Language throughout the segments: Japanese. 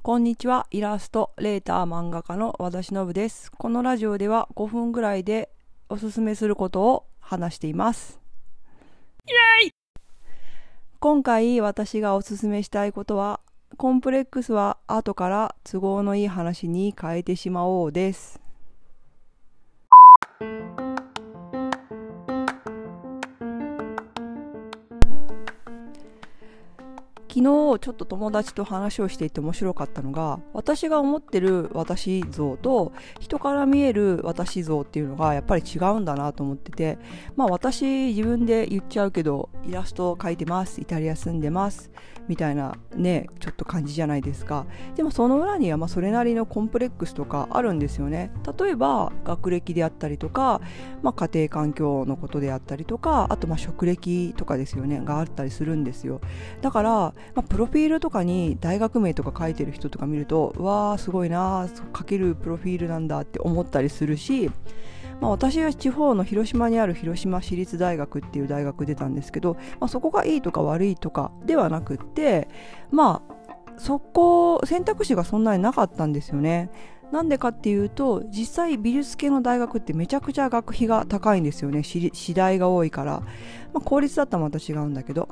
こんにちは。イラスト、レーター、漫画家の和田忍です。このラジオでは5分ぐらいでおすすめすることを話しています。今回私がおすすめしたいことは、コンプレックスは後から都合のいい話に変えてしまおうです。昨日ちょっと友達と話をしていて面白かったのが私が思ってる私像と人から見える私像っていうのがやっぱり違うんだなと思っててまあ私自分で言っちゃうけどイラストを描いてますイタリア住んでますみたいなねちょっと感じじゃないですか。でもその裏にはまあそれなりのコンプレックスとかあるんですよね。例えば学歴であったりとか、まあ、家庭環境のことであったりとかあとまあ職歴とかですよねがあったりするんですよ。だから、まあ、プロフィールとかに大学名とか書いてる人とか見るとうわーすごいな書けるプロフィールなんだって思ったりするしまあ、私は地方の広島にある広島市立大学っていう大学出たんですけど、まあ、そこがいいとか悪いとかではなくってまあそこ選択肢がそんなになかったんですよね。なんでかっていうと実際美術系の大学ってめちゃくちゃ学費が高いんですよね。次第が多いから、まあ、公立だったらまた違うんだけど。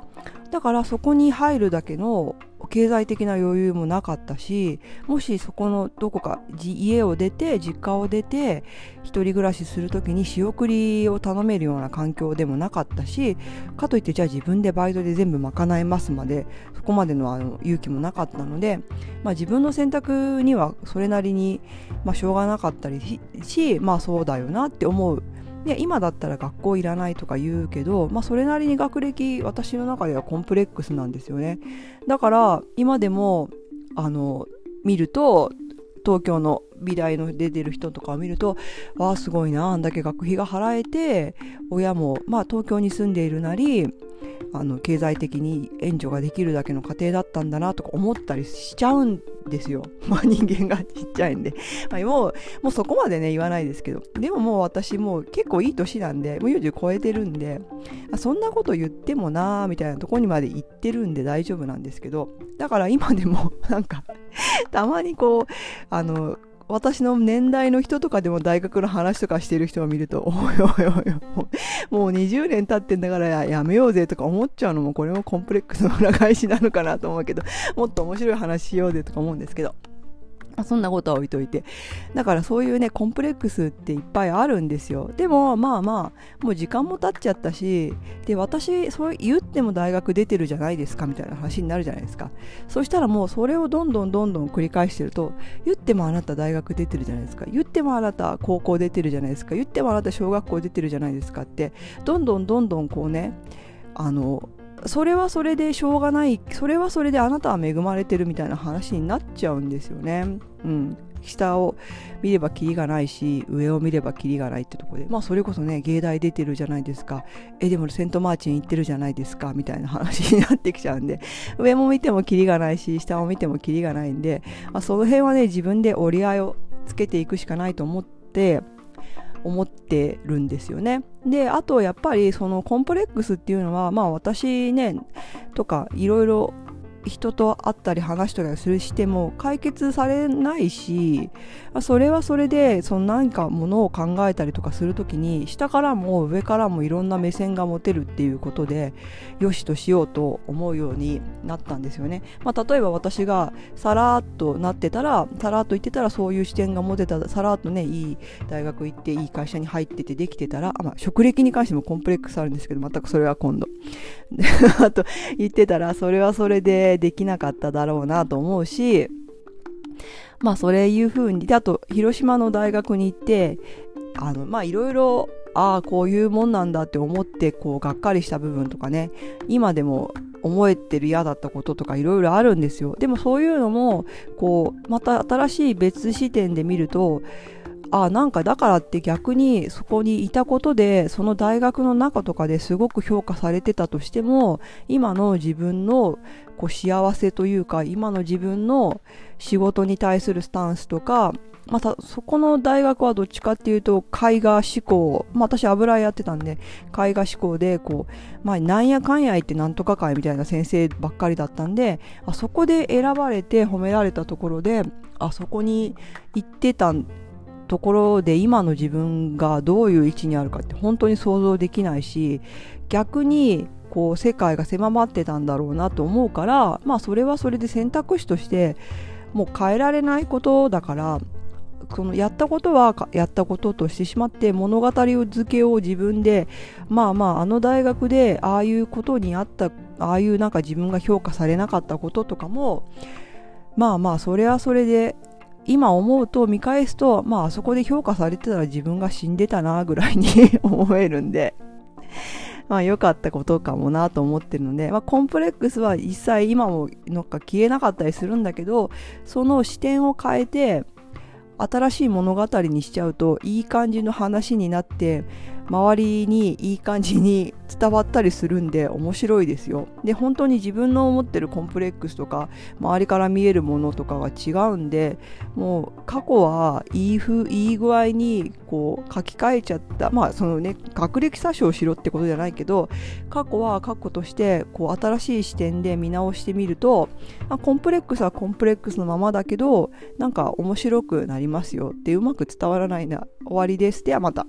だからそこに入るだけの経済的な余裕もなかったしもしそこのどこか家を出て実家を出て一人暮らしする時に仕送りを頼めるような環境でもなかったしかといってじゃあ自分でバイトで全部賄いますまでそこまでのあの勇気もなかったので、まあ、自分の選択にはそれなりに、まあ、しょうがなかったりしまあそうだよなって思うで今だったら学校いらないとか言うけど、まあ、それなりに学歴私の中ではコンプレックスなんですよね。だから今でもあの見ると東京の美大の出てる人とかを見るとわあすごいなあんだけ学費が払えて親もまあ東京に住んでいるなりあの経済的に援助ができるだけの家庭だったんだなとか思ったりしちゃうんですよ。まあ人間がちっちゃいんで。まあ、もう、もうそこまでね言わないですけど。でももう私もう結構いい年なんで、もう40超えてるんで、あそんなこと言ってもなーみたいなとこにまで行ってるんで大丈夫なんですけど、だから今でもなんかたまにこう、あの、私の年代の人とかでも大学の話とかしてる人を見ると、おいおいおいもう20年経ってんだからやめようぜとか思っちゃうのもこれもコンプレックスの裏返しなのかなと思うけど、もっと面白い話しようぜとか思うんですけど。そんなことは置いといて。だからそういうね、コンプレックスっていっぱいあるんですよ。でも、まあまあ、もう時間も経っちゃったし、で、私、そう言っても大学出てるじゃないですかみたいな話になるじゃないですか。そしたらもうそれをどんどんどんどん繰り返してると、言ってもあなた大学出てるじゃないですか。言ってもあなた高校出てるじゃないですか。言ってもあなた小学校出てるじゃないですかって、どんどんどんどんこうね、あの、それはそれでしょうがないそれはそれであなたは恵まれてるみたいな話になっちゃうんですよね。うん、下を見ればキリがないし上を見ればキリがないってとこで。まあそれこそね芸大出てるじゃないですか。えでもセントマーチン行ってるじゃないですか。みたいな話になってきちゃうんで。上も見てもキリがないし下を見てもキリがないんで、まあ、その辺はね自分で折り合いをつけていくしかないと思って思ってるんですよね。であとやっぱりそのコンプレックスっていうのはまあ私ねとかいろいろ人と会ったり話したりするしても解決されないしそれはそれでその何かものを考えたりとかする時に下からも上からもいろんな目線が持てるっていうことでよしとしようと思うようになったんですよね、まあ、例えば私がさらっとなってたらさらっと言ってたらそういう視点が持てたさらっとねいい大学行っていい会社に入っててできてたら、まあ、職歴に関してもコンプレックスあるんですけど全くそれは今度。と言ってたらそれはそれでできなかっただろうなと思うし、まあそれいうふうに、あと広島の大学に行って、あの、まあいろいろ、ああ、こういうもんなんだって思って、こう、がっかりした部分とかね、今でも思えてる嫌だったこととかいろいろあるんですよ。でもそういうのも、こう、また新しい別視点で見ると、あなんかだからって逆にそこにいたことでその大学の中とかですごく評価されてたとしても今の自分のこう幸せというか今の自分の仕事に対するスタンスとかまたそこの大学はどっちかっていうと絵画志向、まあ、私油絵やってたんで絵画志向でこう、まあ、なんやかんや言ってなんとか会みたいな先生ばっかりだったんであそこで選ばれて褒められたところであそこに行ってたところで今の自分がどういう位置にあるかって本当に想像できないし逆にこう世界が狭まってたんだろうなと思うからまあそれはそれで選択肢としてもう変えられないことだからそのやったことはやったこととしてしまって物語付けを自分でまあまああの大学でああいうことにあったああいうなんか自分が評価されなかったこととかもまあまあそれはそれで今思うと見返すとまああそこで評価されてたら自分が死んでたなぐらいに 思えるんでまあ良かったことかもなと思ってるので、まあ、コンプレックスは一切今もなんか消えなかったりするんだけどその視点を変えて新しい物語にしちゃうといい感じの話になって周りにいい感じに伝わったりするんで面白いですよ。で本当に自分の思ってるコンプレックスとか周りから見えるものとかが違うんでもう過去はいい風いい具合にこう書き換えちゃったまあそのね学歴詐称しろってことじゃないけど過去は過去としてこう新しい視点で見直してみるとあコンプレックスはコンプレックスのままだけどなんか面白くなりますよってうまく伝わらないな終わりですではまた。